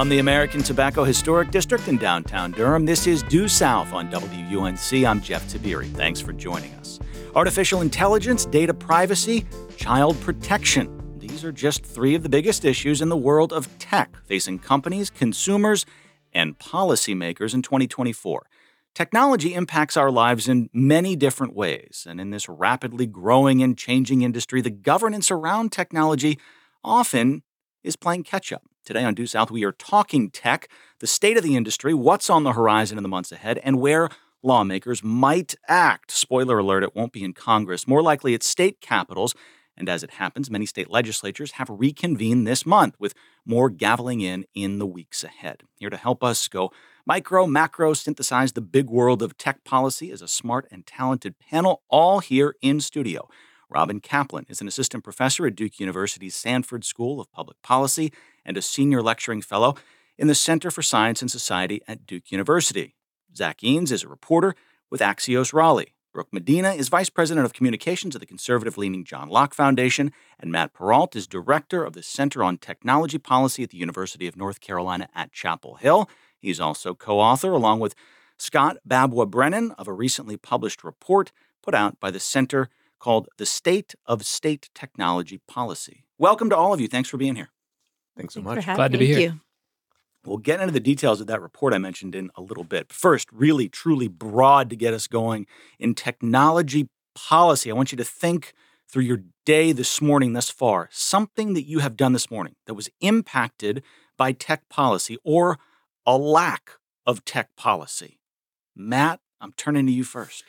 From the American Tobacco Historic District in downtown Durham, this is Due South on WUNC. I'm Jeff Tiberii. Thanks for joining us. Artificial intelligence, data privacy, child protection. These are just three of the biggest issues in the world of tech facing companies, consumers, and policymakers in 2024. Technology impacts our lives in many different ways, and in this rapidly growing and changing industry, the governance around technology often is playing catch up. Today on Due South, we are talking tech, the state of the industry, what's on the horizon in the months ahead, and where lawmakers might act. Spoiler alert, it won't be in Congress, more likely at state capitals. And as it happens, many state legislatures have reconvened this month with more gaveling in in the weeks ahead. Here to help us go micro, macro, synthesize the big world of tech policy is a smart and talented panel, all here in studio. Robyn Caplan is an assistant professor at Duke University's Sanford School of Public Policy and a senior lecturing fellow in the Center for Science and Society at Duke University. Zach Eanes is a reporter with Axios Raleigh. Brooke Medina is vice president of communications at the conservative leaning John Locke Foundation, and Matt Perault is director of the Center on Technology Policy at the University of North Carolina at Chapel Hill. He's also co author, along with Scott Babwa Brennen, of a recently published report put out by the Center called The State of State Technology Policy. Welcome to all of you. Thanks for being here. Thanks so Thanks much. Glad to be here. You. We'll get into the details of that report I mentioned in a little bit. First, really, truly broad to get us going in technology policy. I want you to think through your day this morning thus far, something that you have done this morning that was impacted by tech policy or a lack of tech policy. Matt, I'm turning to you first.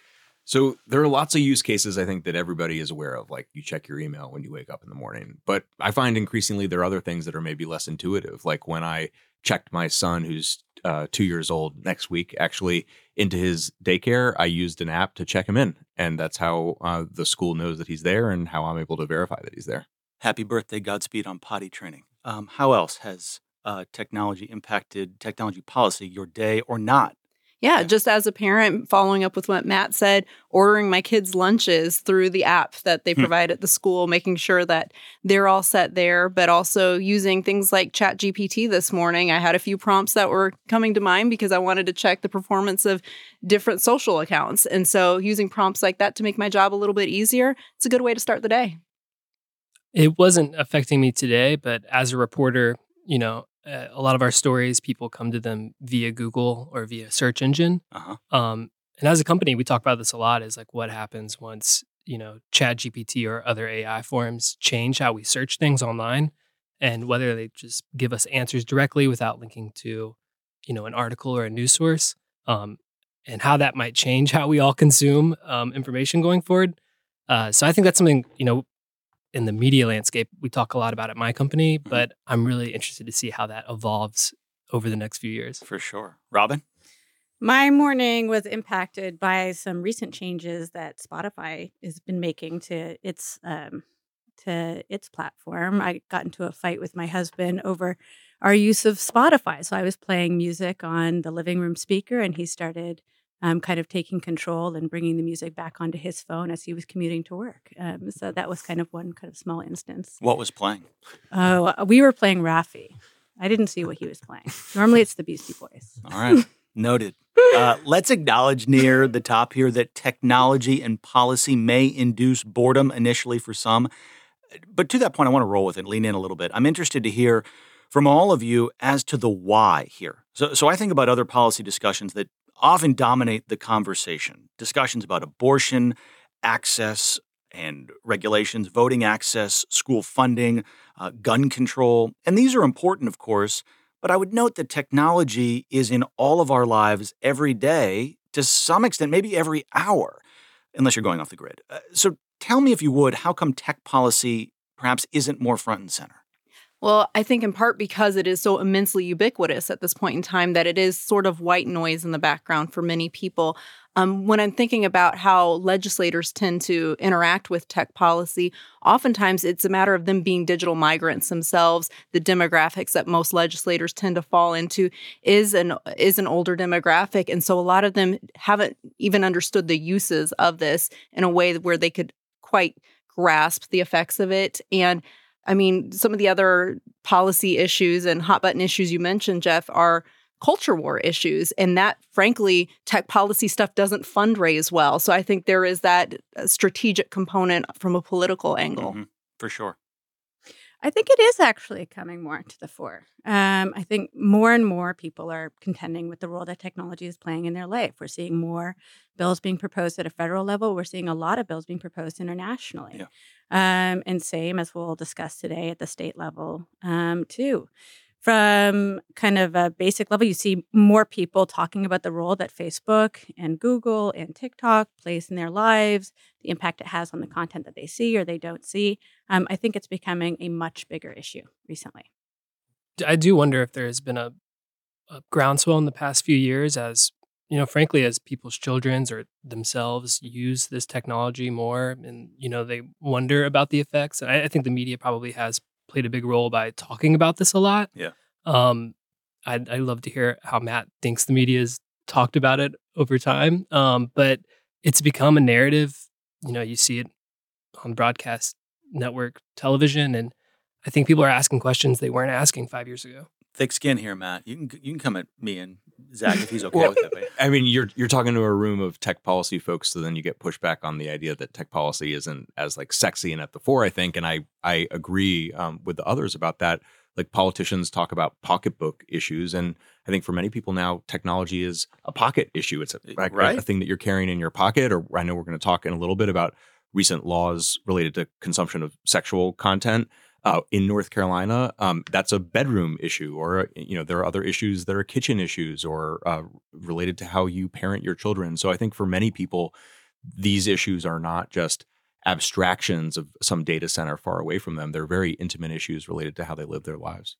So there are lots of use cases I think that everybody is aware of, like you check your email when you wake up in the morning. But I find increasingly there are other things that are maybe less intuitive, like when I checked my son, who's uh, two years old next week, actually into his daycare, I used an app to check him in, and that's how uh, the school knows that he's there and how I'm able to verify that he's there. Happy birthday, Godspeed on potty training. Um, how else has uh, technology impacted technology policy, your day or not? Yeah, just as a parent, following up with what Matt said, ordering my kids' lunches through the app that they hmm. provide at the school, making sure that they're all set there, but also using things like Chat GPT this morning. I had a few prompts that were coming to mind because I wanted to check the performance of different social accounts. And so using prompts like that to make my job a little bit easier, it's a good way to start the day. It wasn't affecting me today, but as a reporter, you know, uh, a lot of our stories, people come to them via Google or via search engine. Uh-huh. Um, and as a company, we talk about this a lot. Is like what happens once you know Chat GPT or other AI forms change how we search things online, and whether they just give us answers directly without linking to, you know, an article or a news source, um, and how that might change how we all consume um, information going forward. Uh, so I think that's something you know in the media landscape we talk a lot about at my company, mm-hmm. but I'm really interested to see how that evolves over the next few years. For sure. Robyn? My morning was impacted by some recent changes that Spotify has been making to its um, to its platform. I got into a fight with my husband over our use of Spotify. So I was playing music on the living room speaker, and he started um, kind of taking control and bringing the music back onto his phone as he was commuting to work. Um, so that was kind of one kind of small instance. What was playing? Oh, uh, we were playing Raffi. I didn't see what he was playing. Normally, it's the Beastie Boys. All right, noted. Uh, let's acknowledge near the top here that technology and policy may induce boredom initially for some. But to that point, I want to roll with it, lean in a little bit. I'm interested to hear from all of you as to the why here. So, so I think about other policy discussions that often dominate the conversation. Discussions about abortion, access and regulations, voting access, school funding, uh, gun control. And these are important, of course, but I would note that technology is in all of our lives every day, to some extent, maybe every hour, unless you're going off the grid. Uh, so tell me, if you would, how come tech policy perhaps isn't more front and center? Well, I think in part because it is so immensely ubiquitous at this point in time that it is sort of white noise in the background for many people. Um, when I'm thinking about how legislators tend to interact with tech policy, oftentimes it's a matter of them being digital migrants themselves. The demographics that most legislators tend to fall into is an is an older demographic, and so a lot of them haven't even understood the uses of this in a way where they could quite grasp the effects of it. And I mean, some of the other policy issues and hot button issues you mentioned, Jeff, are culture war issues. And that, frankly, tech policy stuff doesn't fundraise well. So I think there is that uh, strategic component from a political angle. Mm-hmm. For sure. I think it is actually coming more to the fore. Um, I think more and more people are contending with the role that technology is playing in their life. We're seeing more bills being proposed at a federal level. We're seeing a lot of bills being proposed internationally. Yeah. Um, and same as we'll discuss today at the state level, um, too from kind of a basic level, you see more people talking about the role that Facebook and Google and TikTok plays in their lives, the impact it has on the content that they see or they don't see. Um, I think it's becoming a much bigger issue recently. I do wonder if there has been a, a groundswell in the past few years as you know frankly as people's children's or themselves use this technology more and you know they wonder about the effects I, I think the media probably has played a big role by talking about this a lot. Yeah. Um, I'd, I'd love to hear how Matt thinks the media has talked about it over time. Um, but it's become a narrative. You know, you see it on broadcast network television, and I think people are asking questions they weren't asking five years ago. Thick skin here, Matt. You can you can come at me and Zach if he's okay well, with it. I mean, you're you're talking to a room of tech policy folks, so then you get pushback on the idea that tech policy isn't as like sexy and at the fore. I think, and I I agree um, with the others about that. Like politicians talk about pocketbook issues, and I think for many people now, technology is a pocket issue. It's a, right? a, a thing that you're carrying in your pocket. Or I know we're going to talk in a little bit about recent laws related to consumption of sexual content uh, in North Carolina, um, that's a bedroom issue, or you know there are other issues that are kitchen issues or uh, related to how you parent your children. So I think for many people, these issues are not just abstractions of some data center far away from them. They're very intimate issues related to how they live their lives.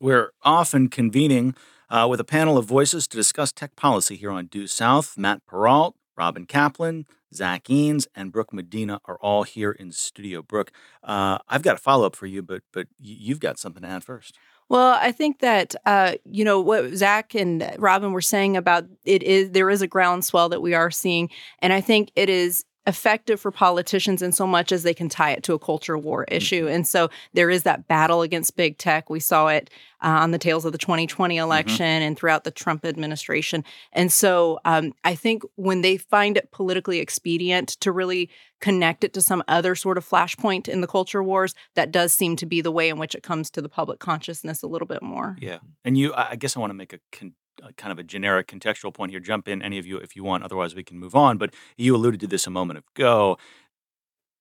We're often convening uh, with a panel of voices to discuss tech policy here on Due South. Matt Perault, Robyn Caplan, Zach Eanes, and Brooke Medina are all here in studio. Brooke, uh, I've got a follow up for you, but but you've got something to add first. Well, I think that uh, you know what Zach and Robyn were saying about it is there is a groundswell that we are seeing, and I think it is effective for politicians in so much as they can tie it to a culture war mm-hmm. issue. And so there is that battle against big tech. We saw it uh, on the tails of the 2020 mm-hmm. election mm-hmm. and throughout the Trump administration. And so um, I think when they find it politically expedient to really connect it to some other sort of flashpoint in the culture wars, that does seem to be the way in which it comes to the public consciousness a little bit more. Yeah. And you, I guess I want to make a con- kind of a generic contextual point here. Jump in, any of you, if you want. Otherwise, we can move on. But you alluded to this a moment ago.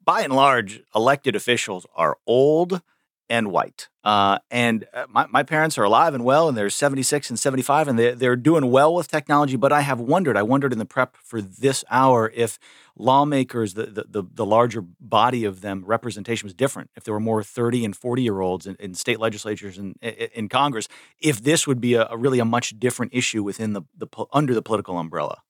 By and large, elected officials are old and white. Uh, and uh, my, my parents are alive and well, and they're 76 and 75, and they're, they're doing well with technology. But I have wondered, I wondered in the prep for this hour if lawmakers, the, the, the, the larger body of them, representation was different. If there were more 30 and 40 year olds in, in, state legislatures and in Congress, if this would be a, a really a much different issue within the, the under the political umbrella.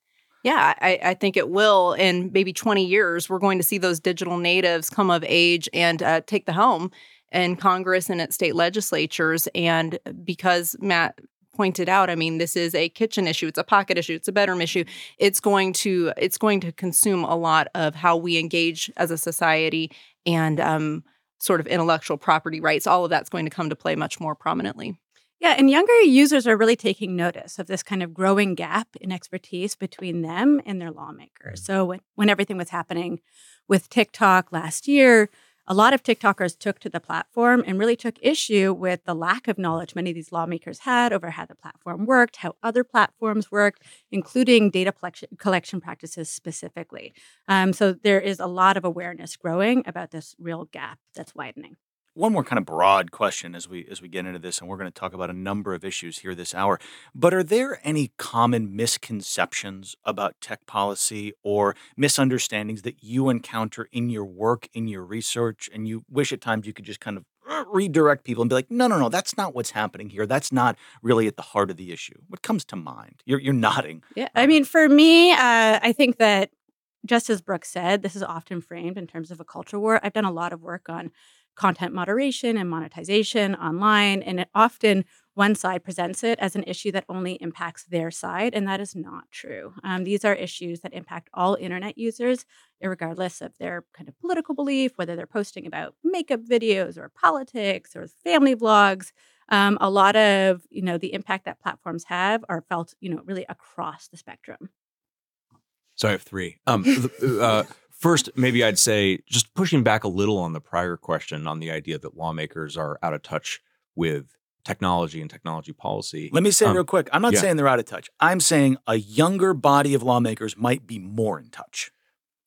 Yeah, I, I, think it will. In maybe 20 years, we're going to see those digital natives come of age and uh, take the helm in Congress and at state legislatures. And because Matt pointed out, I mean, this is a kitchen issue, it's a pocket issue, it's a bedroom issue. It's going to it's going to consume a lot of how we engage as a society and um, sort of intellectual property rights. All of that's going to come to play much more prominently. Yeah, and younger users are really taking notice of this kind of growing gap in expertise between them and their lawmakers. So when, when everything was happening with TikTok last year, a lot of TikTokers took to the platform and really took issue with the lack of knowledge many of these lawmakers had over how the platform worked, how other platforms worked, including data collection practices specifically. Um, so there is a lot of awareness growing about this real gap that's widening one more kind of broad question as we as we get into this and we're going to talk about a number of issues here this hour. But are there any common misconceptions about tech policy or misunderstandings that you encounter in your work in your research and you wish at times you could just kind of redirect people and be like no no no that's not what's happening here. That's not really at the heart of the issue. What comes to mind? You're, you're nodding. Yeah i mean for me uh, i think that just as brooke said this is often framed in terms of a culture war. I've done a lot of work on content moderation and monetization online. And it often one side presents it as an issue that only impacts their side, and that is not true. Um, these are issues that impact all internet users, regardless of their kind of political belief, whether they're posting about makeup videos or politics or family vlogs. Um, a lot of you know the impact that platforms have are felt you know really across the spectrum. So I have three. Um, uh, first, maybe I'd say just pushing back a little on the prior question on the idea that lawmakers are out of touch with technology and technology policy. Let me say um, real quick. I'm not yeah. saying they're out of touch. I'm saying a younger body of lawmakers might be more in touch.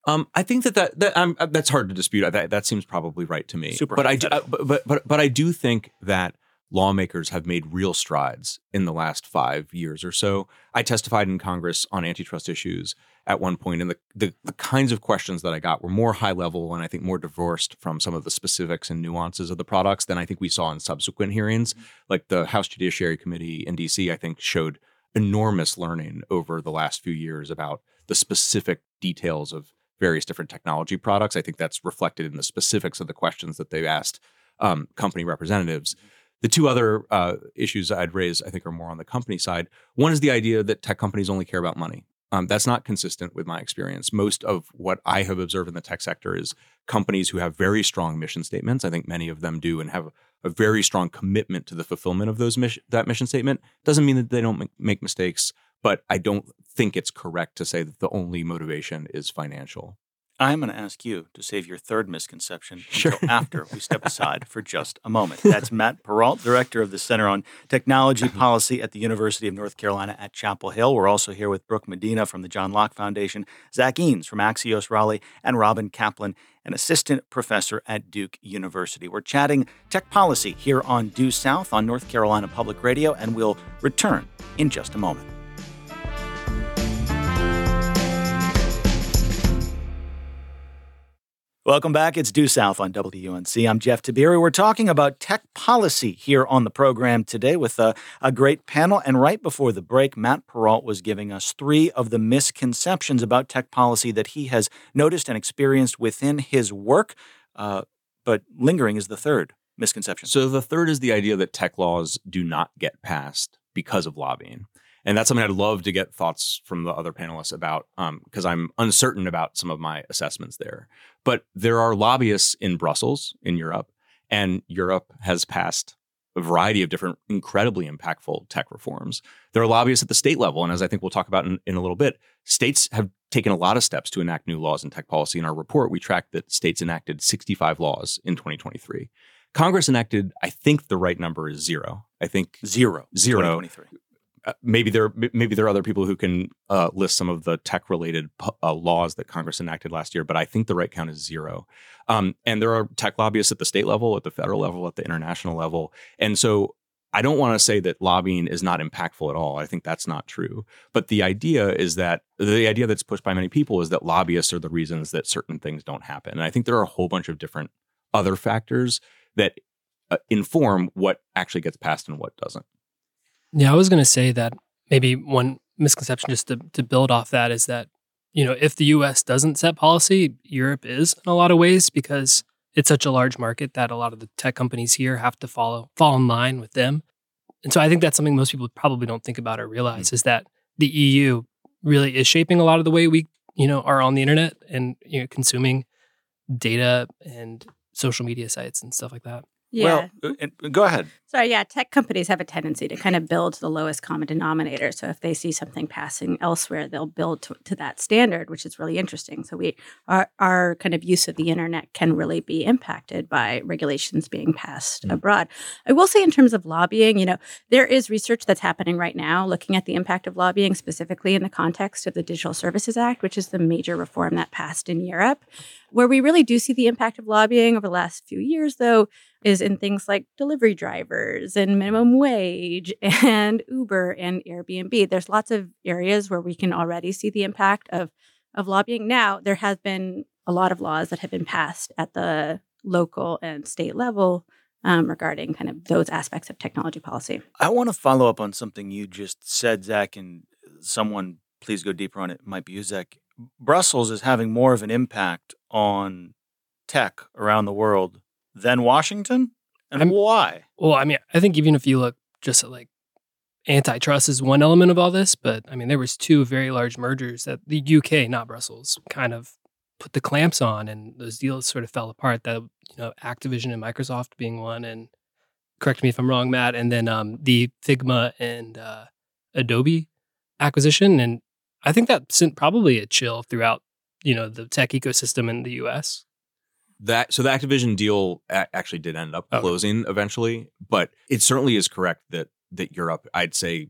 Um, I think that that, that um, that's hard to dispute. That that seems probably right to me. Super, but I do, uh, but, but but but I do think that lawmakers have made real strides in the last five years or so. I testified in Congress on antitrust issues at one point, and the, the, the kinds of questions that I got were more high level and I think more divorced from some of the specifics and nuances of the products than I think we saw in subsequent hearings. Mm-hmm. Like the House Judiciary Committee in DC, I think showed enormous learning over the last few years about the specific details of various different technology products. I think that's reflected in the specifics of the questions that they've asked um, company representatives. The two other uh, issues I'd raise, I think, are more on the company side. One is the idea that tech companies only care about money. Um, that's not consistent with my experience. Most of what I have observed in the tech sector is companies who have very strong mission statements. I think many of them do and have a very strong commitment to the fulfillment of those mission, that mission statement. Doesn't mean that they don't make mistakes, but I don't think it's correct to say that the only motivation is financial. I'm going to ask you to save your third misconception sure. until after we step aside for just a moment. That's Matt Perault, Director of the Center on Technology Policy at the University of North Carolina at Chapel Hill. We're also here with Brooke Medina from the John Locke Foundation, Zach Eanes from Axios Raleigh, and Robyn Caplan, an assistant professor at Duke University. We're chatting tech policy here on Due South on North Carolina Public Radio, and we'll return in just a moment. Welcome back. It's Due South on WUNC. I'm Jeff Tiberii. We're talking about tech policy here on the program today with a, a, great panel. And right before the break, Matt Perault was giving us three of the misconceptions about tech policy that he has noticed and experienced within his work. Uh, but lingering is the third misconception. So the third is the idea that tech laws do not get passed because of lobbying. And that's something I'd love to get thoughts from the other panelists about because um, I'm uncertain about some of my assessments there. But there are lobbyists in Brussels, in Europe, and Europe has passed a variety of different incredibly impactful tech reforms. There are lobbyists at the state level. And as I think we'll talk about in, in a little bit, states have taken a lot of steps to enact new laws in tech policy. In our report, we tracked that states enacted 65 laws in 2023. Congress enacted, I think the right number is zero. I think zero. Zero. Uh, maybe there maybe there are other people who can uh, list some of the tech related uh, laws that Congress enacted last year, but I think the right count is zero. Um, and there are tech lobbyists at the state level, at the federal level, at the international level, and so I don't want to say that lobbying is not impactful at all. I think that's not true. But the idea is that the idea that's pushed by many people is that lobbyists are the reasons that certain things don't happen. And I think there are a whole bunch of different other factors that uh, inform what actually gets passed and what doesn't. Yeah, I was going to say that maybe one misconception just to, to build off that is that, you know, if the US doesn't set policy, Europe is in a lot of ways because it's such a large market that a lot of the tech companies here have to follow fall in line with them. And so I think that's something most people probably don't think about or realize mm-hmm. is that the EU really is shaping a lot of the way we, you know, are on the internet and you know consuming data and social media sites and stuff like that. Yeah. Well, uh, go ahead. Sorry, yeah, tech companies have a tendency to kind of build to the lowest common denominator. So if they see something passing elsewhere, they'll build to, to, that standard, which is really interesting. So we our our kind of use of the internet can really be impacted by regulations being passed mm-hmm. abroad. I will say in terms of lobbying, you know, there is research that's happening right now looking at the impact of lobbying specifically in the context of the Digital Services Act, which is the major reform that passed in Europe. Where we really do see the impact of lobbying over the last few years, though, is in things like delivery drivers and minimum wage and Uber and Airbnb. There's lots of areas where we can already see the impact of of lobbying. Now, there has been a lot of laws that have been passed at the local and state level um, regarding kind of those aspects of technology policy. I want to follow up on something you just said, Zach, and someone please go deeper on it. it might be you, Zach. Brussels is having more of an impact on tech around the world than Washington? And I'm, why? Well, I mean, I think even if you look just at like antitrust is one element of all this, but I mean, there was two very large mergers that the UK, not Brussels, kind of put the clamps on, and those deals sort of fell apart. That you know, Activision and Microsoft being one, and correct me if I'm wrong, Matt, and then um, the Figma and uh, Adobe acquisition, and I think that sent probably a chill throughout you know the tech ecosystem in the U.S. That so the Activision deal actually did end up oh. closing okay. eventually, but it certainly is correct that that Europe, I'd say,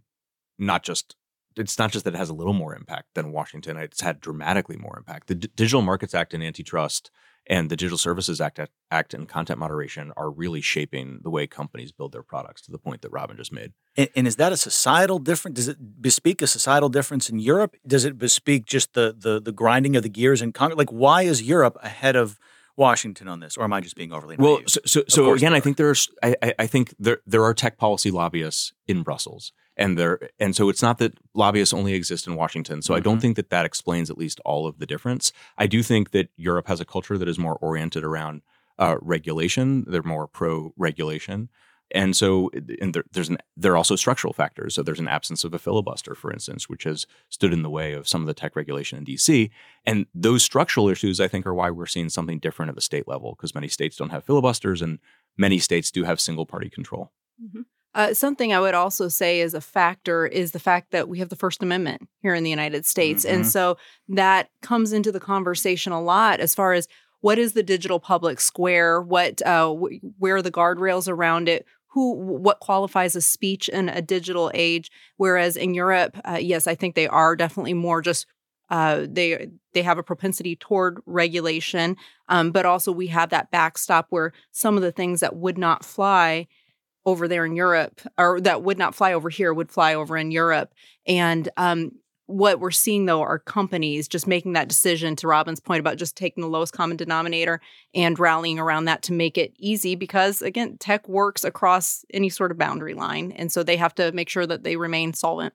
not just it's not just that it has a little more impact than Washington; it's had dramatically more impact. The D- Digital Markets Act and antitrust and the Digital Services Act, Act and content moderation are really shaping the way companies build their products to the point that Robyn just made. And, and, is that a societal difference? Does it bespeak a societal difference in Europe? Does it bespeak just the the, the grinding of the gears in Congress? Like, why is Europe ahead of Washington on this, or am I just being overly? Naive? Well, so so, so again, I think there's I, I think there there are tech policy lobbyists in Brussels, and there and so it's not that lobbyists only exist in Washington. So mm-hmm. I don't mm-hmm. think that that explains at least all of the difference. I do think that Europe has a culture that is more oriented around uh, regulation. They're more pro regulation. And so, and there, there's an there are also structural factors. So there's an absence of a filibuster, for instance, which has stood in the way of some of the tech regulation in D.C. And those structural issues, I think, are why we're seeing something different at the state level, because many states don't have filibusters, and many states do have single party control. Mm-hmm. Uh, something I would also say is a factor is the fact that we have the First Amendment here in the United States, mm-hmm. and so that comes into the conversation a lot as far as what is the digital public square, what uh, where are the guardrails around it, who what qualifies as speech in a digital age whereas in europe uh, yes i think they are definitely more just uh, they they have a propensity toward regulation um, but also we have that backstop where some of the things that would not fly over there in Europe or that would not fly over here would fly over in Europe and um, what we're seeing though are companies just making that decision to Robyn's point about just taking the lowest common denominator and rallying around that to make it easy because again tech works across any sort of boundary line and so they have to make sure that they remain solvent.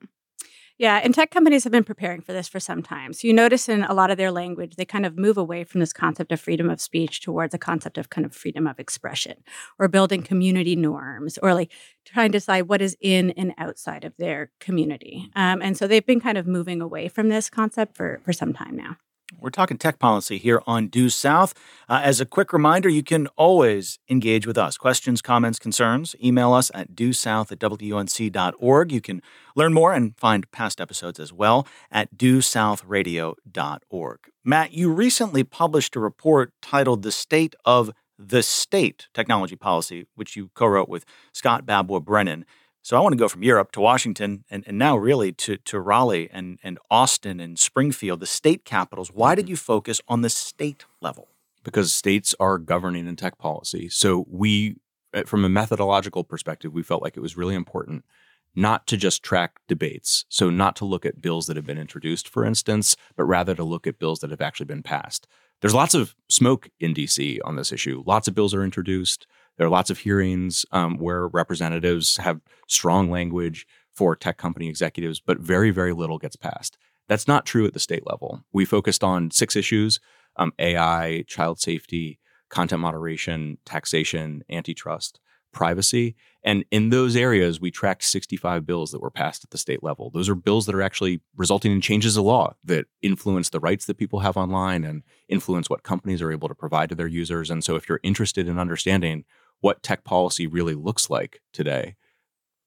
Yeah, and tech companies have been preparing for this for some time. So you notice in a lot of their language, they kind of move away from this concept of freedom of speech towards a concept of kind of freedom of expression or building community norms or like trying to decide what is in and outside of their community. Um, and so they've been kind of moving away from this concept for, for some time now. We're talking tech policy here on Due South. Uh, as a quick reminder, you can always engage with us. Questions, comments, concerns, email us at duesouth at wunc.org. You can learn more and find past episodes as well at duesouthradio.org. Matt, you recently published a report titled The State of the State Technology Policy, which you co wrote with Scott Babwa Brennen. So I want to go from Europe to Washington and, and now really to, to Raleigh and, and Austin and Springfield, the state capitals. Why did you focus on the state level? Because states are governing in tech policy. So we, eh, from a methodological perspective, we felt like it was really important not to just track debates. So not to look at bills that have been introduced, for instance, but rather to look at bills that have actually been passed. There's lots of smoke in DC on this issue. Lots of bills are introduced. There are lots of hearings um, where representatives have strong language for tech company executives, but very, very little gets passed. That's not true at the state level. We focused on six issues um, AI, child safety, content moderation, taxation, antitrust, privacy. And in those areas, we tracked 65 bills that were passed at the state level. Those are bills that are actually resulting in changes of law that influence the rights that people have online and influence what companies are able to provide to their users. And so, if you're interested in understanding what tech policy really looks like today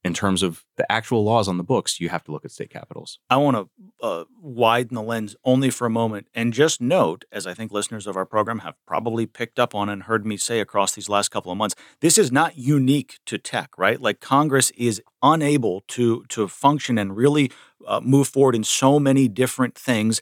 in terms of the actual laws on the books, you have to look at state capitals. I want to uh, widen the lens only for a moment and just note, as I think listeners of our program have probably picked up on and heard me say across these last couple of months, this is not unique to tech, right? Like Congress is unable to to function and really uh, move forward in so many different things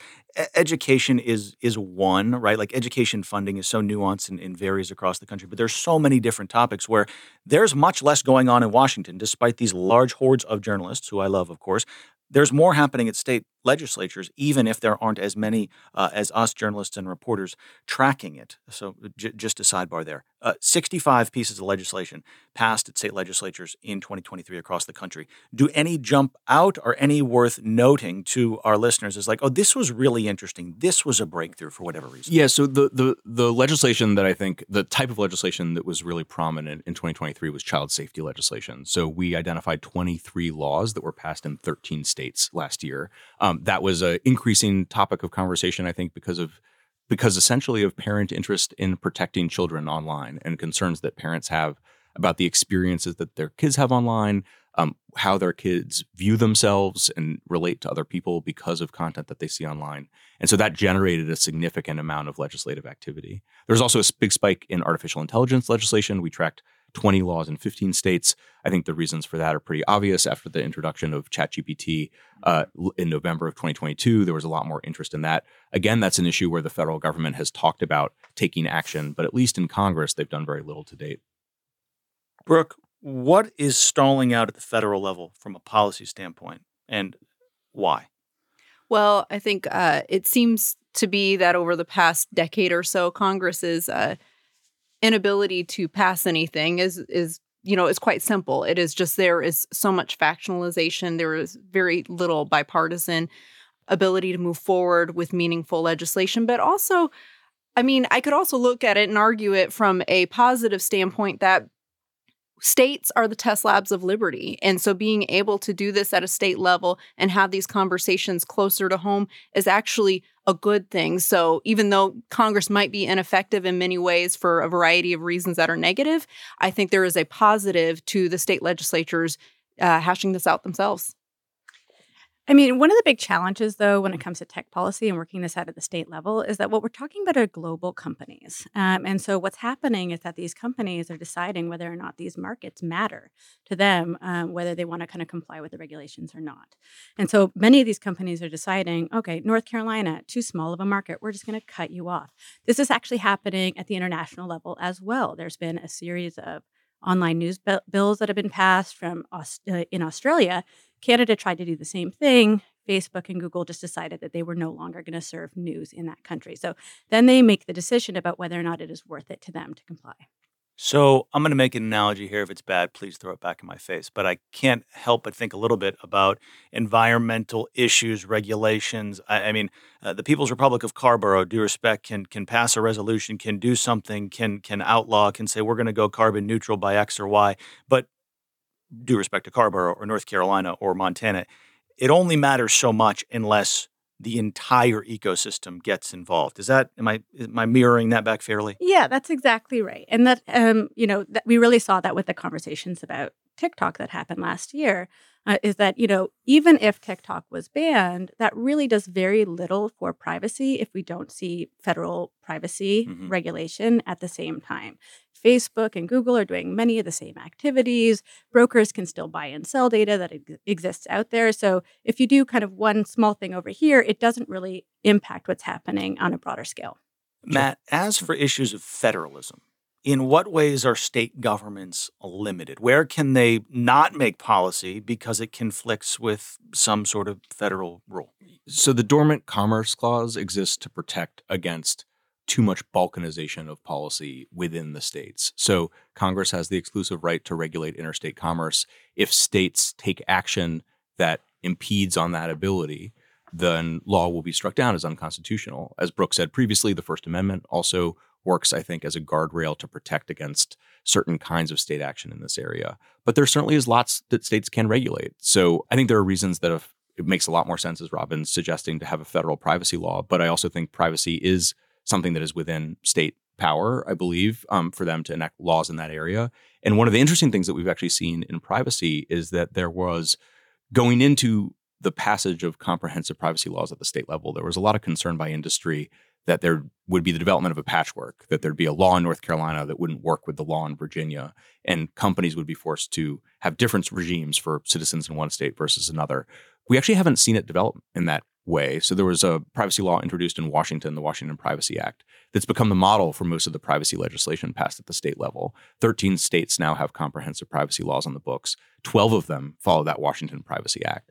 education is is one right? Like education funding is so nuanced and, and, varies across the country but there's so many different topics where there's much less going on in washington despite these large hordes of journalists who i love of course. There's more happening at state legislatures, even if there aren't as many uh, as us journalists and reporters tracking it. So, j- just a sidebar there. Uh, 65 pieces of legislation passed at state legislatures in 2023 across the country. Do any jump out or any worth noting to our listeners as like, oh, this was really interesting. This was a breakthrough for whatever reason? Yeah. So the the the legislation that I think the type of legislation that was really prominent in 2023 was child safety legislation. So we identified 23 laws that were passed in 13 states last year. Um, that was an increasing topic of conversation, I think, because of because essentially of parent interest in protecting children online and concerns that parents have about the experiences that their kids have online, um, how their kids view themselves and relate to other people because of content that they see online. And so that generated a significant amount of legislative activity. There was also a big spike in artificial intelligence legislation. We tracked 20 laws in 15 states. I think the reasons for that are pretty obvious. After the introduction of ChatGPT uh, in November of 2022, there was a lot more interest in that. Again, that's an issue where the federal government has talked about taking action, but at least in Congress, they've done very little to date. Brooke, what is stalling out at the federal level from a policy standpoint, and why? Well, I think uh, it seems to be that over the past decade or so, Congress's uh, inability to pass anything is is you know is quite simple. It is just there is so much factionalization. There is very little bipartisan ability to move forward with meaningful legislation, but also. I mean, I could also look at it and argue it from a positive standpoint that states are the test labs of liberty. And so being able to do this at a state level and have these conversations closer to home is actually a good thing. So even though Congress might be ineffective in many ways for a variety of reasons that are negative, I think there is a positive to the state legislatures uh, hashing this out themselves. I mean, one of the big challenges, though, when it comes to tech policy and working this out at the state level, is that what we're talking about are global companies. Um, and so, what's happening is that these companies are deciding whether or not these markets matter to them, um, whether they want to kind of comply with the regulations or not. And so, many of these companies are deciding, okay, North Carolina, too small of a market, we're just going to cut you off. This is actually happening at the international level as well. There's been a series of online news bills that have been passed from uh, in Australia Canada tried to do the same thing. Facebook and Google just decided that they were no longer going to serve news in that country. So then they make the decision about whether or not it is worth it to them to comply. So I'm going to make an analogy here. If it's bad, please throw it back in my face. But I can't help but think a little bit about environmental issues, regulations. I, I mean, uh, the People's Republic of Carrboro, due respect, can can pass a resolution, can do something, can can outlaw, can say we're going to go carbon neutral by X or Y. But due respect to Carrboro or North Carolina or Montana, it only matters so much unless the entire ecosystem gets involved. Is that am I am I mirroring that back fairly? Yeah, that's exactly right. And that um, you know, that we really saw that with the conversations about TikTok that happened last year. Uh, is that you know even if TikTok was banned, that really does very little for privacy if we don't see federal privacy mm-hmm. regulation at the same time. Facebook and Google are doing many of the same activities. Brokers can still buy and sell data that ex- exists out there. So if you do kind of one small thing over here, it doesn't really impact what's happening on a broader scale. Matt, as for issues of federalism, in what ways are state governments limited? Where can they not make policy because it conflicts with some sort of federal rule? So the dormant commerce clause exists to protect against too much balkanization of policy within the states. So Congress has the exclusive right to regulate interstate commerce. If states take action that impedes on that ability, then law will be struck down as unconstitutional. As Brooke said previously, the First Amendment also works, I think, as a guardrail to protect against certain kinds of state action in this area. But there certainly is lots that states can regulate. So I think there are reasons that if, it makes a lot more sense, as Robyn's suggesting, to have a federal privacy law. But I also think privacy is something that is within state power, I believe, um, for them to enact laws in that area. And one of the interesting things that we've actually seen in privacy is that there was going into the passage of comprehensive privacy laws at the state level, there was a lot of concern by industry that there would be the development of a patchwork, that there'd be a law in North Carolina that wouldn't work with the law in Virginia, and companies would be forced to have different regimes for citizens in one state versus another. We actually haven't seen it develop in that way. So there was a privacy law introduced in Washington, the Washington Privacy Act, that's become the model for most of the privacy legislation passed at the state level. 13 states now have comprehensive privacy laws on the books. 12 of them follow that Washington Privacy Act.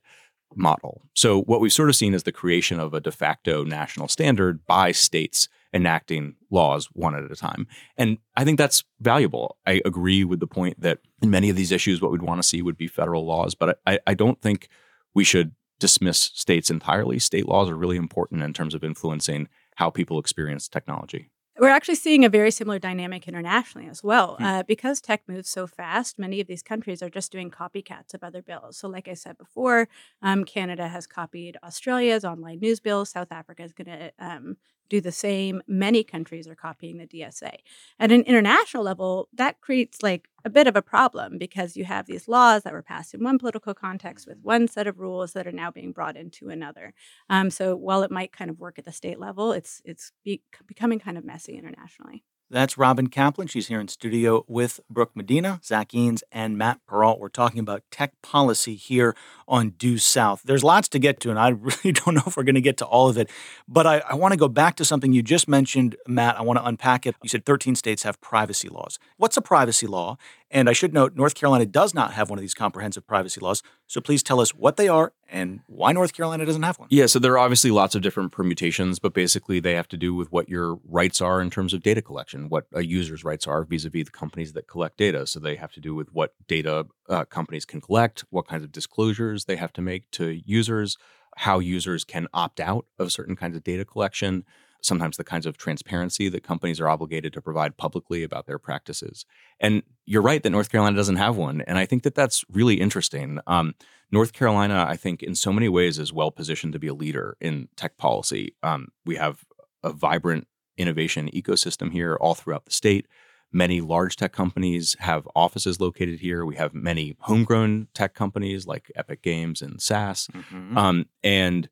model. So what we've sort of seen is the creation of a de facto national standard by states enacting laws one at a time. And I think that's valuable. I agree with the point that in many of these issues, what we'd want to see would be federal laws, but I, I don't think we should dismiss states entirely. State laws are really important in terms of influencing how people experience technology. We're actually seeing a very similar dynamic internationally as well. Mm. Uh, because tech moves so fast, many of these countries are just doing copycats of other bills. So, like I said before, um, Canada has copied Australia's online news bill. South Africa is going to um, do the same. Many countries are copying the DSA. At an international level, that creates like a bit of a problem because you have these laws that were passed in one political context with one set of rules that are now being brought into another. Um, so while it might kind of work at the state level, it's it's be- becoming kind of messy internationally. That's Robyn Caplan. She's here in studio with Brooke Medina, Zach Eanes, and Matt Perault. We're talking about tech policy here on Due South. There's lots to get to, and I really don't know if we're going to get to all of it. But I, I want to go back to something you just mentioned, Matt. I want to unpack it. You said 13 states have privacy laws. What's a privacy law? And I should note, North Carolina does not have one of these comprehensive privacy laws. So please tell us what they are and why North Carolina doesn't have one. Yeah, so there are obviously lots of different permutations, but basically they have to do with what your rights are in terms of data collection, what a user's rights are vis a vis the companies that collect data. So they have to do with what data uh, companies can collect, what kinds of disclosures they have to make to users, how users can opt out of certain kinds of data collection sometimes the kinds of transparency that companies are obligated to provide publicly about their practices. And you're right that North Carolina doesn't have one. And I think that that's really interesting. Um, North Carolina, I think, in so many ways, is well positioned to be a leader in tech policy. Um, we have a vibrant innovation ecosystem here all throughout the state. Many large tech companies have offices located here. We have many homegrown tech companies like Epic Games and SAS. Mm-hmm. Um, and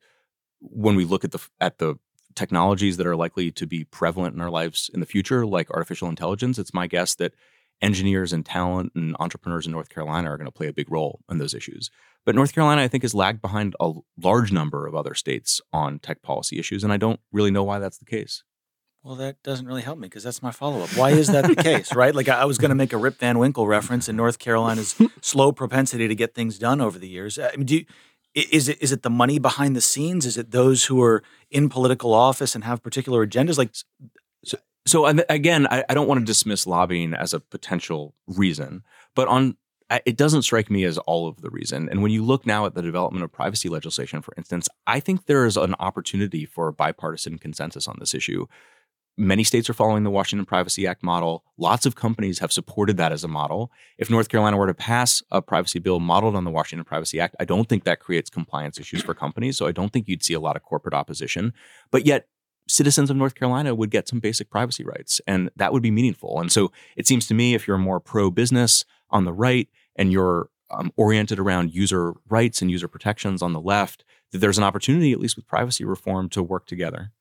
when we look at the at the technologies that are likely to be prevalent in our lives in the future, like artificial intelligence, it's my guess that engineers and talent and entrepreneurs in North Carolina are going to play a big role in those issues. But North Carolina, I think, has lagged behind a large number of other states on tech policy issues. And I don't really know why that's the case. Well, that doesn't really help me because that's my follow up. Why is that the case, right? Like I was going to make a Rip Van Winkle reference in North Carolina's slow propensity to get things done over the years. I mean, do you, is it is it the money behind the scenes? Is it those who are in political office and have particular agendas? Like, so, so again, I, I don't want to dismiss lobbying as a potential reason, but on it doesn't strike me as all of the reason. And when you look now at the development of privacy legislation, for instance, I think there is an opportunity for bipartisan consensus on this issue. Many states are following the Washington Privacy Act model. Lots of companies have supported that as a model. If North Carolina were to pass a privacy bill modeled on the Washington Privacy Act, I don't think that creates compliance issues for companies. So I don't think you'd see a lot of corporate opposition. But yet, citizens of North Carolina would get some basic privacy rights, and that would be meaningful. And so it seems to me if you're more pro business on the right and you're um, oriented around user rights and user protections on the left, that there's an opportunity, at least with privacy reform, to work together.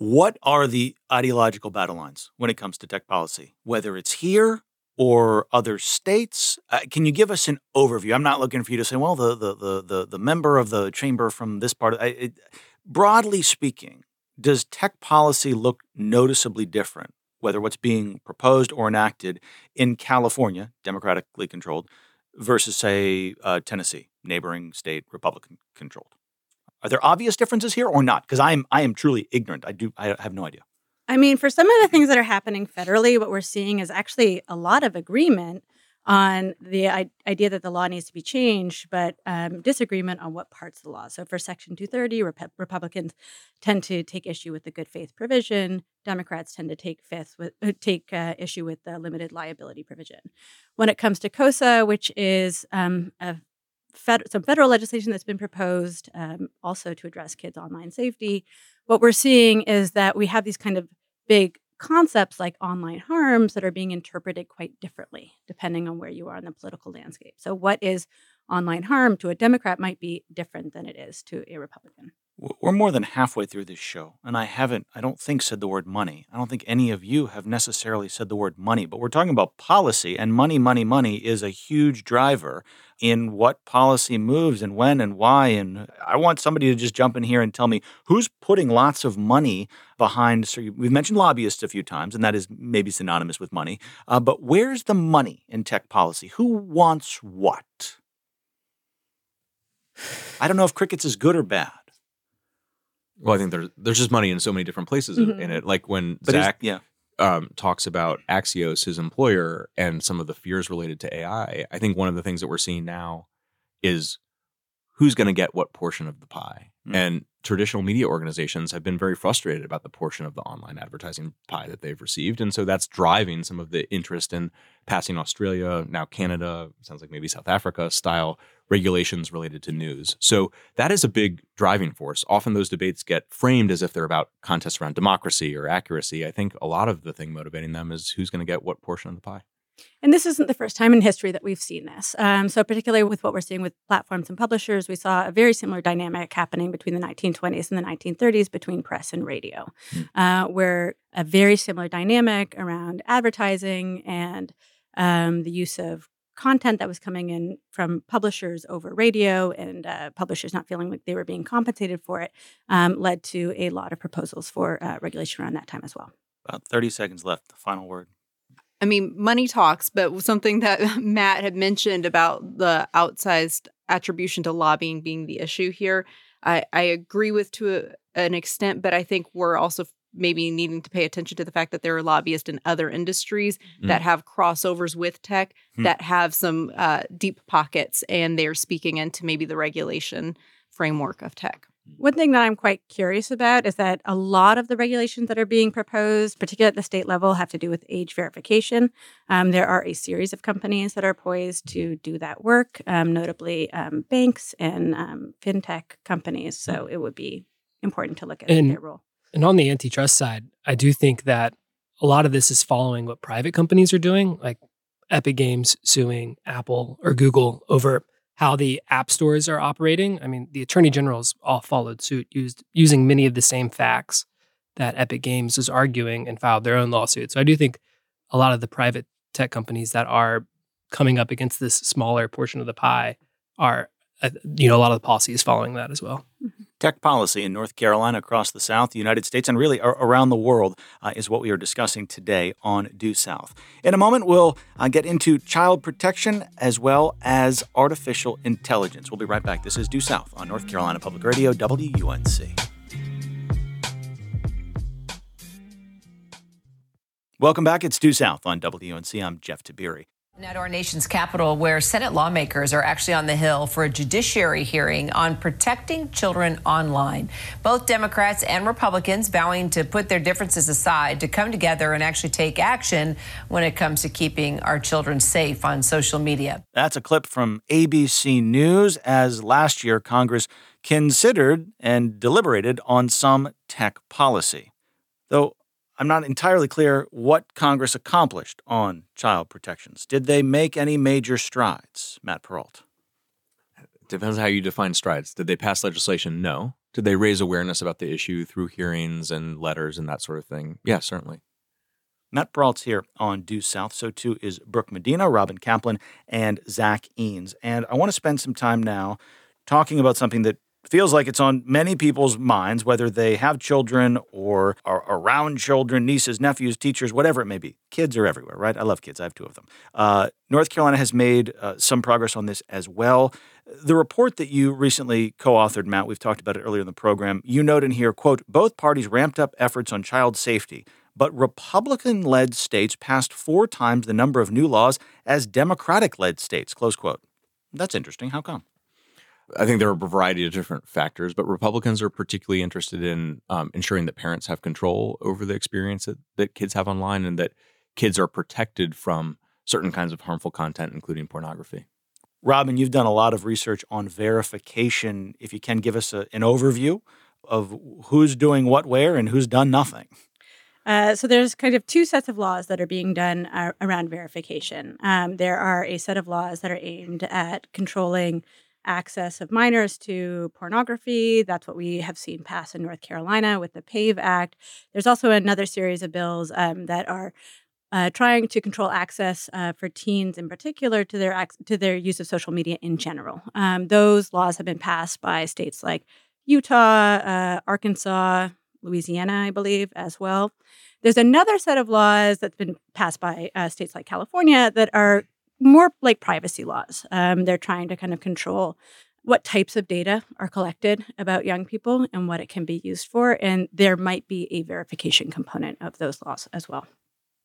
What are the ideological battle lines when it comes to tech policy, whether it's here or other states? Uh, can you give us an overview? I'm not looking for you to say, well, the the the the, the member of the chamber from this part. Of, it, broadly speaking, does tech policy look noticeably different, whether what's being proposed or enacted in California, democratically controlled, versus say uh, Tennessee, neighboring state, Republican controlled? Are there obvious differences here or not? Because I am I am truly ignorant. I do I have no idea. I mean, for some of the things that are happening federally, what we're seeing is actually a lot of agreement on the idea that the law needs to be changed, but um, disagreement on what parts of the law. So, for Section 230, Rep- Republicans tend to take issue with the good faith provision. Democrats tend to take fifth with uh, take uh, issue with the limited liability provision. When it comes to KOSA, which is um, a fed- some federal legislation that's been proposed um, also to address kids' online safety. What we're seeing is that we have these kind of big concepts like online harms that are being interpreted quite differently depending on where you are in the political landscape. So, what is online harm to a Democrat might be different than it is to a Republican. We're more than halfway through this show, and I haven't, I don't think, said the word money. I don't think any of you have necessarily said the word money, but we're talking about policy, and money, money, money is a huge driver in what policy moves and when and why. And I want somebody to just jump in here and tell me who's putting lots of money behind. So we've mentioned lobbyists a few times, and that is maybe synonymous with money. Uh, but where's the money in tech policy? Who wants what? I don't know if crickets is good or bad. Well, I think there's there's just money in so many different places mm-hmm. in it. Like when but Zach yeah. um, talks about Axios, his employer, and some of the fears related to AI. I think one of the things that we're seeing now is who's going to get what portion of the pie. Mm. And traditional media organizations have been very frustrated about the portion of the online advertising pie that they've received. And so that's driving some of the interest in passing Australia, now Canada, sounds like maybe South Africa style regulations related to news. So that is a big driving force. Often those debates get framed as if they're about contests around democracy or accuracy. I think a lot of the thing motivating them is who's going to get what portion of the pie. And this isn't the first time in history that we've seen this. Um, so, particularly with what we're seeing with platforms and publishers, we saw a very similar dynamic happening between the 1920s and the 1930s between press and radio, mm. uh, where a very similar dynamic around advertising and um, the use of content that was coming in from publishers over radio and uh, publishers not feeling like they were being compensated for it um, led to a lot of proposals for uh, regulation around that time as well. About 30 seconds left. The final word. I mean, money talks, but something that Matt had mentioned about the outsized attribution to lobbying being the issue here, I, I agree with to a, an extent, but I think we're also maybe needing to pay attention to the fact that there are lobbyists in other industries mm. that have crossovers with tech mm. that have some uh, deep pockets and they're speaking into maybe the regulation framework of tech. One thing that I'm quite curious about is that a lot of the regulations that are being proposed, particularly at the state level, have to do with age verification. Um, there are a series of companies that are poised to do that work, um, notably um, banks and um, fintech companies. So it would be important to look at and, their role. And on the antitrust side, I do think that a lot of this is following what private companies are doing, like Epic Games suing Apple or Google over how the app stores are operating. I mean, the attorney generals all followed suit, used using many of the same facts that Epic Games is arguing and filed their own lawsuit. So I do think a lot of the private tech companies that are coming up against this smaller portion of the pie are, uh, you know, a lot of the policy is following that as well. Mm-hmm. Tech policy in North Carolina, across the South, the United States, and really around the world uh, is what we are discussing today on Due South. In a moment, we'll uh, get into child protection as well as artificial intelligence. We'll be right back. This is Due South on North Carolina Public Radio, WUNC. Welcome back. It's Due South on WUNC. I'm Jeff Tiberii. To our nation's capital, where Senate lawmakers are actually on the Hill for a judiciary hearing on protecting children online. Both Democrats and Republicans vowing to put their differences aside to come together and actually take action when it comes to keeping our children safe on social media. That's a clip from ABC News as last year Congress considered and deliberated on some tech policy. Though I'm not entirely clear what Congress accomplished on child protections. Did they make any major strides, Matt Perault? Depends how you define strides. Did they pass legislation? No. Did they raise awareness about the issue through hearings and letters and that sort of thing? Yeah, certainly. Matt Perault's here on Due South. So too is Brooke Medina, Robyn Caplan, and Zach Eanes. And I want to spend some time now talking about something that feels like it's on many people's minds, whether they have children or are around children, nieces, nephews, teachers, whatever it may be. Kids are everywhere, right? I love kids. I have two of them. Uh, North Carolina has made uh, some progress on this as well. The report that you recently co-authored, Matt, we've talked about it earlier in the program. You note in here, quote, both parties ramped up efforts on child safety, but Republican-led states passed four times the number of new laws as Democratic-led states, close quote. That's interesting. How come? I think there are a variety of different factors, but Republicans are particularly interested in um, ensuring that parents have control over the experience that, that kids have online and that kids are protected from certain kinds of harmful content, including pornography. Robyn, you've done a lot of research on verification. If you can give us a, an overview of who's doing what where and who's done nothing. Uh, so there's kind of two sets of laws that are being done uh, around verification. Um, there are a set of laws that are aimed at controlling access of minors to pornography. That's what we have seen pass in North Carolina with the PAVE Act. There's also another series of bills um, that are uh, trying to control access uh, for teens in particular to their ac- to their use of social media in general. Um, those laws have been passed by states like Utah, uh, Arkansas, Louisiana, I believe, as well. There's another set of laws that's been passed by uh, states like California that are more like privacy laws. Um, they're trying to kind of control what types of data are collected about young people and what it can be used for. And there might be a verification component of those laws as well.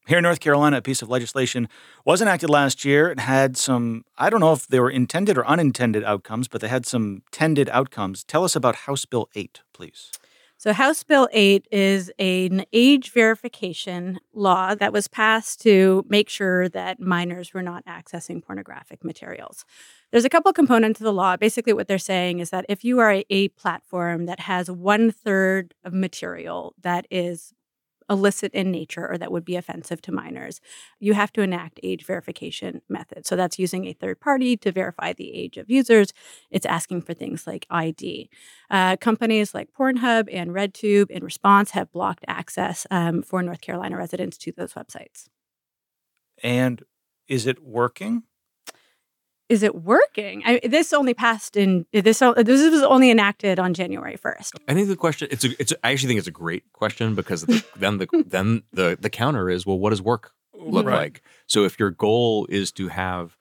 Here in North Carolina, a piece of legislation was enacted last year. It had some, I don't know if they were intended or unintended outcomes, but they had some tended outcomes. Tell us about House Bill 8, please. So, House Bill 8 is an age verification law that was passed to make sure that minors were not accessing pornographic materials. There's a couple components to the law. Basically, what they're saying is that if you are a, a platform that has one third of material that is illicit in nature or that would be offensive to minors, you have to enact age verification methods. So that's using a third party to verify the age of users. It's asking for things like ID. Uh, companies like Pornhub and RedTube, in response, have blocked access um, for North Carolina residents to those websites. And is it working? Is it working? I, this only passed in this. This was only enacted on January first. I think the question it's a, it's a, I actually think it's a great question because the, then the then the the counter is well, what does work look right. like? So if your goal is to have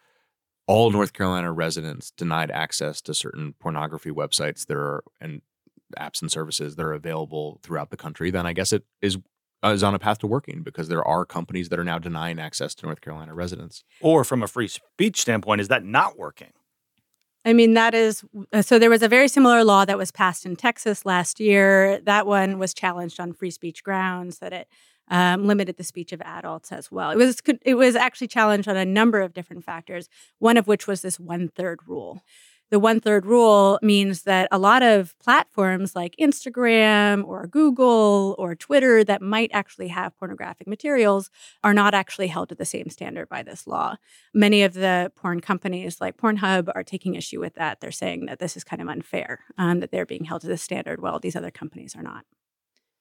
all North Carolina residents denied access to certain pornography websites that are and apps and services that are available throughout the country, then I guess it is uh, is on a path to working because there are companies that are now denying access to North Carolina residents. Or from a free speech standpoint, is that not working? I mean, that is uh, so. There was a very similar law that was passed in Texas last year. That one was challenged on free speech grounds that it um, limited the speech of adults as well. It was it was actually challenged on a number of different factors. One of which was this one third rule the one third rule means that a lot of platforms like Instagram or Google or Twitter that might actually have pornographic materials are not actually held to the same standard by this law. Many of the porn companies like Pornhub are taking issue with that. They're saying that this is kind of unfair, um, that they're being held to this standard while these other companies are not.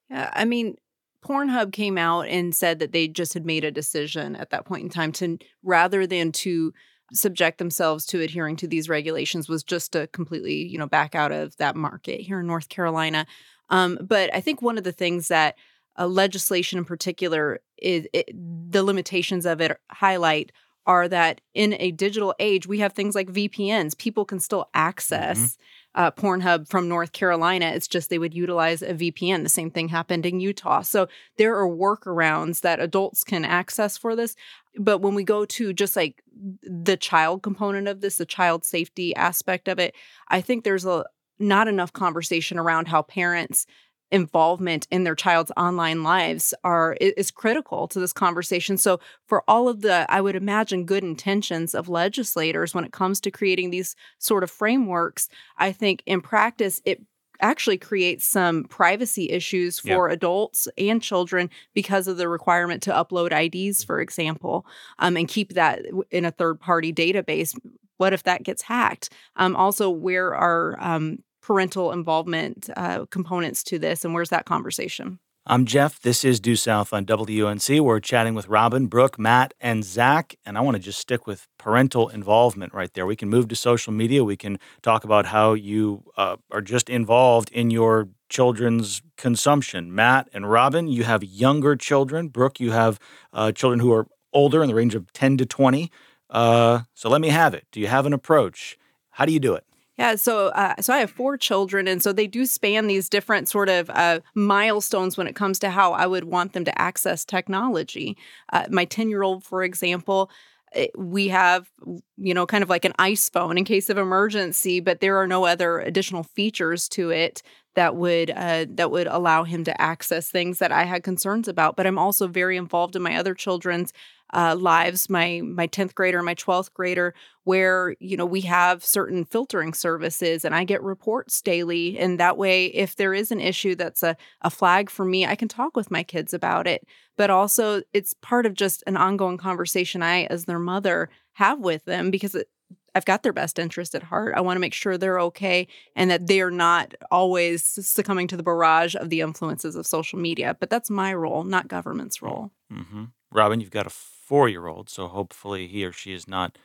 Yeah, I mean, Pornhub came out and said that they just had made a decision at that point in time to rather than to subject themselves to adhering to these regulations was just to completely, you know, back out of that market here in North Carolina. Um, but I think one of the things that uh, legislation in particular is it, the limitations of it highlight are that in a digital age we have things like VPNs. People can still access. Mm-hmm uh, Pornhub from North Carolina. It's just they would utilize a VPN. The same thing happened in Utah. So there are workarounds that adults can access for this. But when we go to just like the child component of this, the child safety aspect of it, I think there's a not enough conversation around how parents involvement in their child's online lives are is critical to this conversation. So for all of the I would imagine good intentions of legislators when it comes to creating these sort of frameworks, I think in practice it actually creates some privacy issues for yeah. adults and children because of the requirement to upload IDs, for example, um, and keep that in a third party database. What if that gets hacked? Um, also, where are um, parental involvement uh, components to this, and where's that conversation? I'm Jeff. This is Due South on WUNC. We're chatting with Robyn, Brooke, Matt, and Zach. And I want to just stick with parental involvement right there. We can move to social media. We can talk about how you uh, are just involved in your children's consumption. Matt and Robyn, you have younger children. Brooke, you have uh, children who are older in the range of 10 to 20. Uh, so let me have it. Do you have an approach? How do you do it? Yeah, so uh, so I have four children, and so they do span these different sort of uh, milestones when it comes to how I would want them to access technology. Uh, my ten year old, for example, eh, we have you know kind of like an ice phone in case of emergency, but there are no other additional features to it that would uh, that would allow him to access things that I had concerns about. But I'm also very involved in my other children's uh, lives, my my 10th grader my 12th grader, where you know we have certain filtering services, and I get reports daily. And that way, if there is an issue that's a a flag for me, I can talk with my kids about it. But also, it's part of just an ongoing conversation I, as their mother, have with them because it, I've got their best interest at heart. I want to make sure they're okay and that they're not always succumbing to the barrage of the influences of social media. But that's my role, not government's role. Mm-hmm. Robyn, you've got a four year old, so hopefully he or she is not,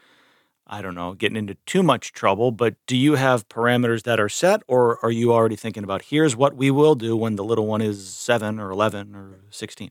I don't know, getting into too much trouble. But do you have parameters that are set, or are you already thinking about here's what we will do when the little one is seven or 11 or 16?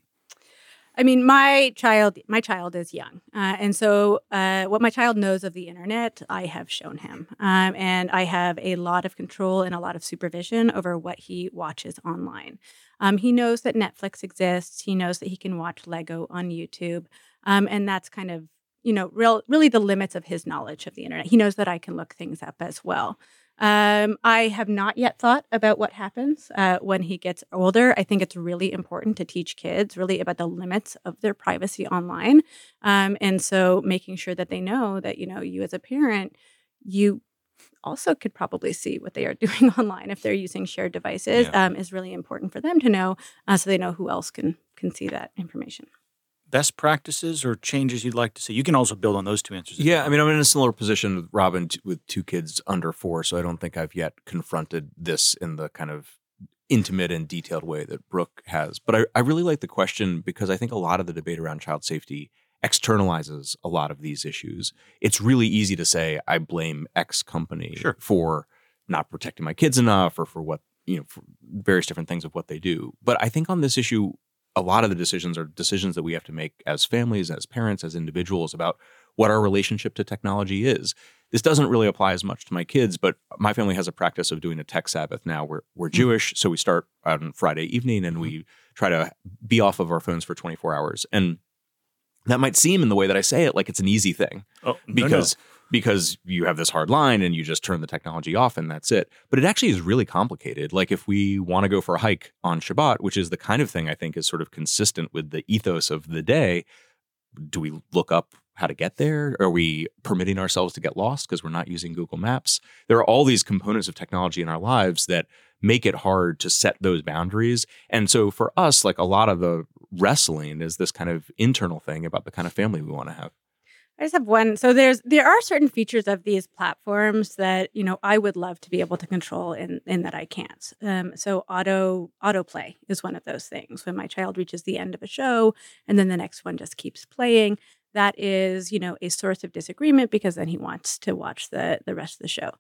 I mean, my child, my child is young, uh, and so uh, what my child knows of the internet, I have shown him, um, and I have a lot of control and a lot of supervision over what he watches online. Um, he knows that Netflix exists. He knows that he can watch Lego on YouTube, um, and that's kind of you know real, really the limits of his knowledge of the internet. He knows that I can look things up as well. Um, I have not yet thought about what happens uh, when he gets older. I think it's really important to teach kids really about the limits of their privacy online. Um, and so making sure that they know that, you know, you as a parent, you also could probably see what they are doing online if they're using shared devices yeah. um, is really important for them to know uh, so they know who else can can see that information best practices or changes you'd like to see? You can also build on those two answers. Yeah, I mean, I'm in a similar position with Robyn t- with two kids under four, so I don't think I've yet confronted this in the kind of intimate and detailed way that Brooke has. But I, I really like the question because I think a lot of the debate around child safety externalizes a lot of these issues. It's really easy to say, I blame X company sure. for not protecting my kids enough or for what, you know, for various different things of what they do. But I think on this issue, a lot of the decisions are decisions that we have to make as families, as parents, as individuals about what our relationship to technology is. This doesn't really apply as much to my kids, but my family has a practice of doing a tech Sabbath now. We're, we're hmm. Jewish, so we start on Friday evening and we try to be off of our phones for 24 hours. And that might seem in the way that I say it like it's an easy thing. Oh, because no, no because you have this hard line and you just turn the technology off and that's it. But it actually is really complicated. Like if we want to go for a hike on Shabbat, which is the kind of thing I think is sort of consistent with the ethos of the day, do we look up how to get there? Are we permitting ourselves to get lost because we're not using Google Maps? There are all these components of technology in our lives that make it hard to set those boundaries. And so for us, like a lot of the wrestling is this kind of internal thing about the kind of family we want to have. I just have one. So there's there are certain features of these platforms that you know I would love to be able to control in in that I can't. Um, so auto autoplay is one of those things. When my child reaches the end of a show and then the next one just keeps playing, that is, you know, a source of disagreement because then he wants to watch the the rest of the show.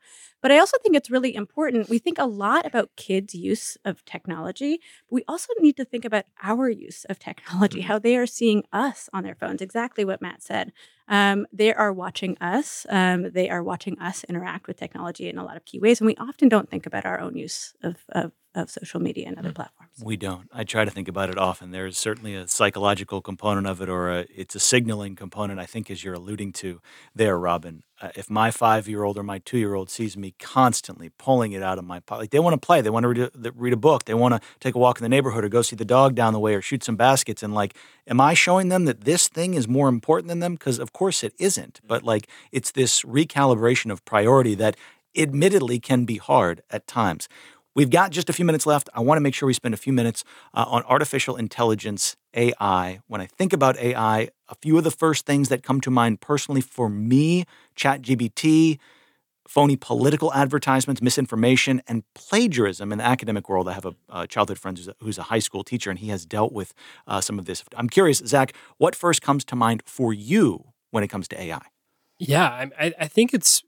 But I also think it's really important. We think a lot about kids' use of technology, but we also need to think about our use of technology, mm-hmm. how they are seeing us on their phones. Exactly what Matt said. Um, they are watching us. Um, they are watching us interact with technology in a lot of key ways, and we often don't think about our own use of, of of social media and other mm. platforms. We don't. I try to think about it often. There's certainly a psychological component of it, or a, it's a signaling component. I think, as you're alluding to there, Robyn. Uh, if my five-year-old or my two-year-old sees me constantly pulling it out of my pocket, like they want to play, they want to read read a book, they want to take a walk in the neighborhood, or go see the dog down the way, or shoot some baskets, and like, am I showing them that this thing is more important than them? Because of course it isn't. But like, it's this recalibration of priority that admittedly can be hard at times. We've got just a few minutes left. I want to make sure we spend a few minutes uh, on artificial intelligence, AI. When I think about AI, a few of the first things that come to mind personally for me ChatGPT, phony political advertisements, misinformation, and plagiarism in the academic world. I have a, a childhood friend who's a, who's a, high school teacher, and he has dealt with uh, some of this. I'm curious, Zach, what first comes to mind for you when it comes to AI? Yeah, I, I think it's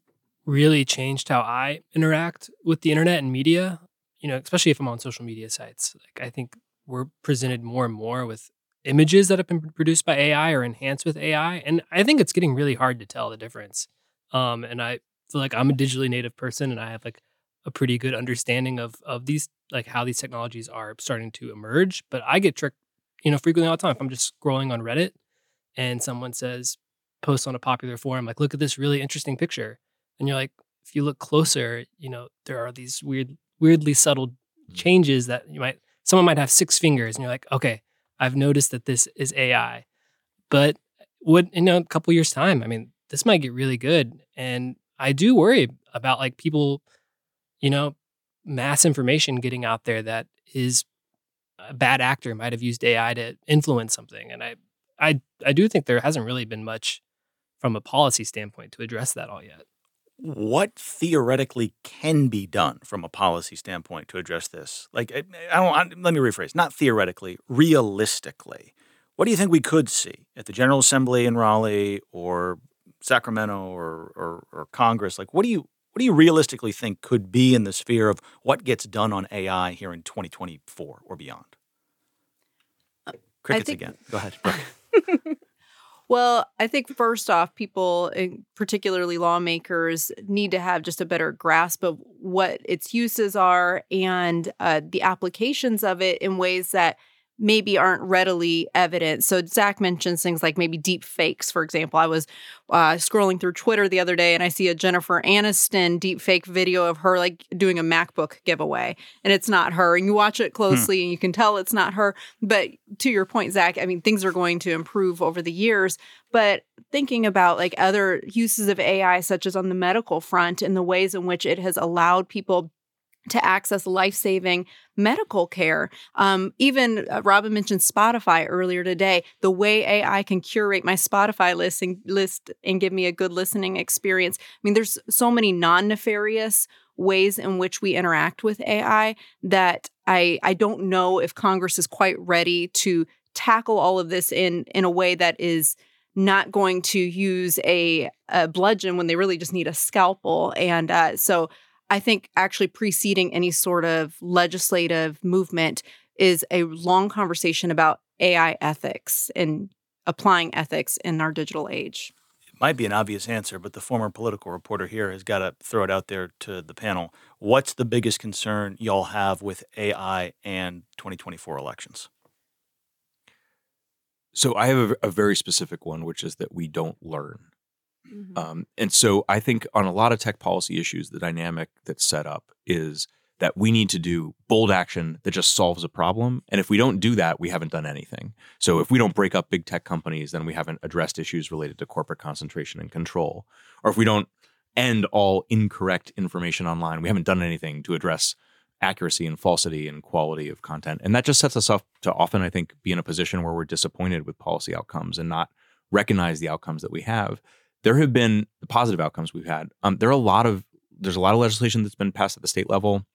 really changed how I interact with the internet and media you know, especially if I'm on social media sites, like I think we're presented more and more with images that have been produced by AI or enhanced with AI, and I think it's getting really hard to tell the difference. Um, and I feel like I'm a digitally native person, and I have like a pretty good understanding of of these like how these technologies are starting to emerge. But I get tricked, you know, frequently all the time. If I'm just scrolling on Reddit and someone says post on a popular forum like, "Look at this really interesting picture," and you're like, if you look closer, you know, there are these weird weirdly subtle mm. changes that you might someone might have six fingers and you're like, okay, I've noticed that this is AI. But what in a couple years time, I mean, this might get really good. And I do worry about like people, you know, mass information getting out there that is a bad actor might have used AI to influence something. And I I I do think there hasn't really been much from a policy standpoint to address that all yet what theoretically can be done from a policy standpoint to address this? Like, eh, I don't. I, let me rephrase. Not theoretically, realistically. What do you think we could see at the General Assembly in Raleigh or Sacramento or, or, or Congress? Like, what do you what do you realistically think could be in the sphere of what gets done on AI here in 2024 or beyond? Uh, Crickets think, again. Go ahead. well, I think first off, people, particularly lawmakers, need to have just a better grasp of what its uses are and uh, the applications of it in ways that maybe aren't readily evident. So Zach mentions things like maybe deep fakes, for example. I was uh, scrolling through Twitter the other day and I see a Jennifer Aniston deep fake video of her like doing a MacBook giveaway, and it's not her. And you watch it hmm. closely hmm. and you can tell it's not her. But to your point, Zach, I mean things are going to improve over the years. But thinking about like other uses of AI, such as on the medical front, and the ways in which it has allowed people to access life saving medical care. Um, even uh, Robyn mentioned Spotify earlier today. The way AI can curate my Spotify list and, list and give me a good listening experience. I mean, there's so many non nefarious ways in which we interact with AI that I, I don't know if Congress is quite ready to tackle all of this in, in a way that is not going to use a, a bludgeon when they really just need a scalpel. And uh, so I think actually preceding any sort of legislative movement is a long conversation about AI ethics and applying ethics in our digital age. It might be an obvious answer, but the former political reporter here has got to throw it out there to the panel. What's the biggest concern y'all have with AI and 2024 elections? So I have a, a very specific one, which is that we don't learn. Mm-hmm. Um, and so I think on a lot of tech policy issues, the dynamic that's set up is that we need to do bold action that just solves a problem. And if we don't do that, we haven't done anything. So if we don't break up big tech companies, then we haven't addressed issues related to corporate concentration and control. Or if we don't end all incorrect information online, we haven't done anything to address accuracy and falsity and quality of content. And that just sets us up to often, I think, be in a position where we're disappointed with policy outcomes and not recognize the outcomes that we have there have been positive outcomes we've had. Um, there are a lot of there's a lot of legislation that's been passed at the state level.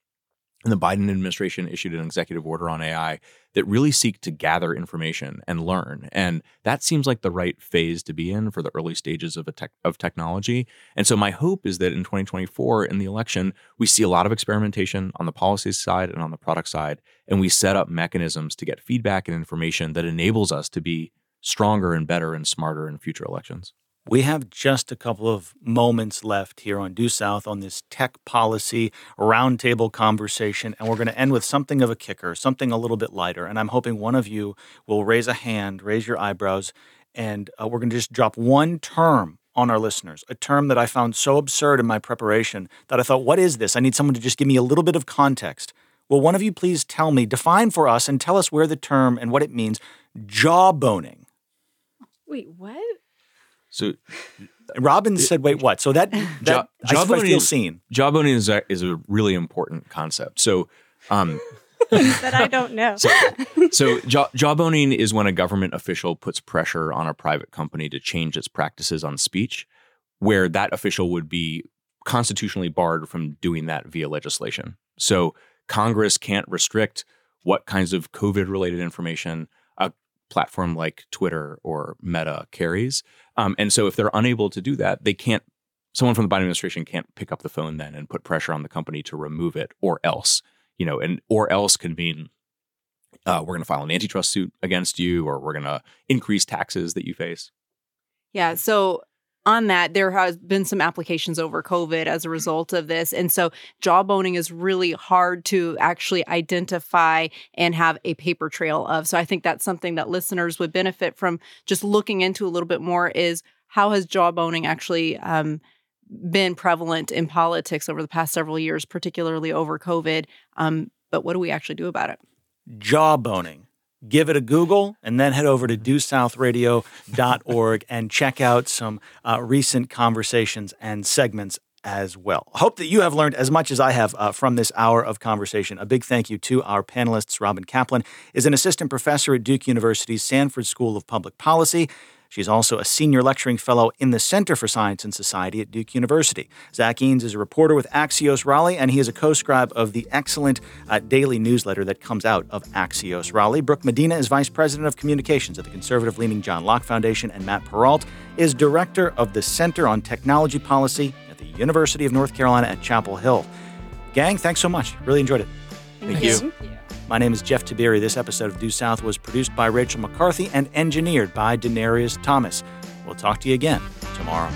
And the Biden administration issued an executive order on AI that really seek to gather information and learn. And that seems like the right phase to be in for the early stages of, tech, of technology. And so my hope is that in 2024, in the election, we see a lot of experimentation on the policy side and on the product side. And we set up mechanisms to get feedback and information that enables us to be stronger and better and smarter in future elections. We have just a couple of moments left here on Due South on this tech policy roundtable conversation, and we're going to end with something of a kicker, something a little bit lighter. And I'm hoping one of you will raise a hand, raise your eyebrows, and uh, we're going to just drop one term on our listeners, a term that I found so absurd in my preparation that I thought, what is this? I need someone to just give me a little bit of context. Will one of you please tell me, define for us, and tell us where the term and what it means jawboning? Wait, what? So Robyn said, "Wait, what?" So that that job I, I feel seen. Jawboning is a, is a really important concept. So. Um, that I don't know. So, so jaw, jawboning is when a government official puts pressure on a private company to change its practices on speech, where that official would be constitutionally barred from doing that via legislation. So Congress can't restrict what kinds of COVID related information a platform like Twitter or Meta carries. Um, and so if they're unable to do that, they can't, someone from the Biden administration can't pick up the phone then and put pressure on the company to remove it or else, you know, and or else can mean uh, we're going to file an antitrust suit against you or we're going to increase taxes that you face. Yeah. So on that, there has been some applications over COVID as a result of this. And so jawboning is really hard to actually identify and have a paper trail of. So I think that's something that listeners would benefit from just looking into a little bit more is how has jawboning actually um, been prevalent in politics over the past several years, particularly over COVID? Um, but what do we actually do about it? Jawboning give it a Google, and then head over to duesouthradio.org and check out some uh, recent conversations and segments as well. Hope that you have learned as much as I have uh, from this hour of conversation. A big thank you to our panelists. Robyn Caplan is an assistant professor at Duke University's Sanford School of Public Policy. She's also a senior lecturing fellow in the Center for Science and Society at Duke University. Zach Eanes is a reporter with Axios Raleigh, and he is a co scribe of the excellent uh, daily newsletter that comes out of Axios Raleigh. Brooke Medina is vice president of communications at the conservative leaning John Locke Foundation, and Matt Perault is director of the Center on Technology Policy at the University of North Carolina at Chapel Hill. Gang, thanks so much. Really enjoyed it. Thank, Thank you. you. My name is Jeff Tiberii. This episode of Due South was produced by Rachel McCarthy and engineered by Denarius Thomas. We'll talk to you again tomorrow.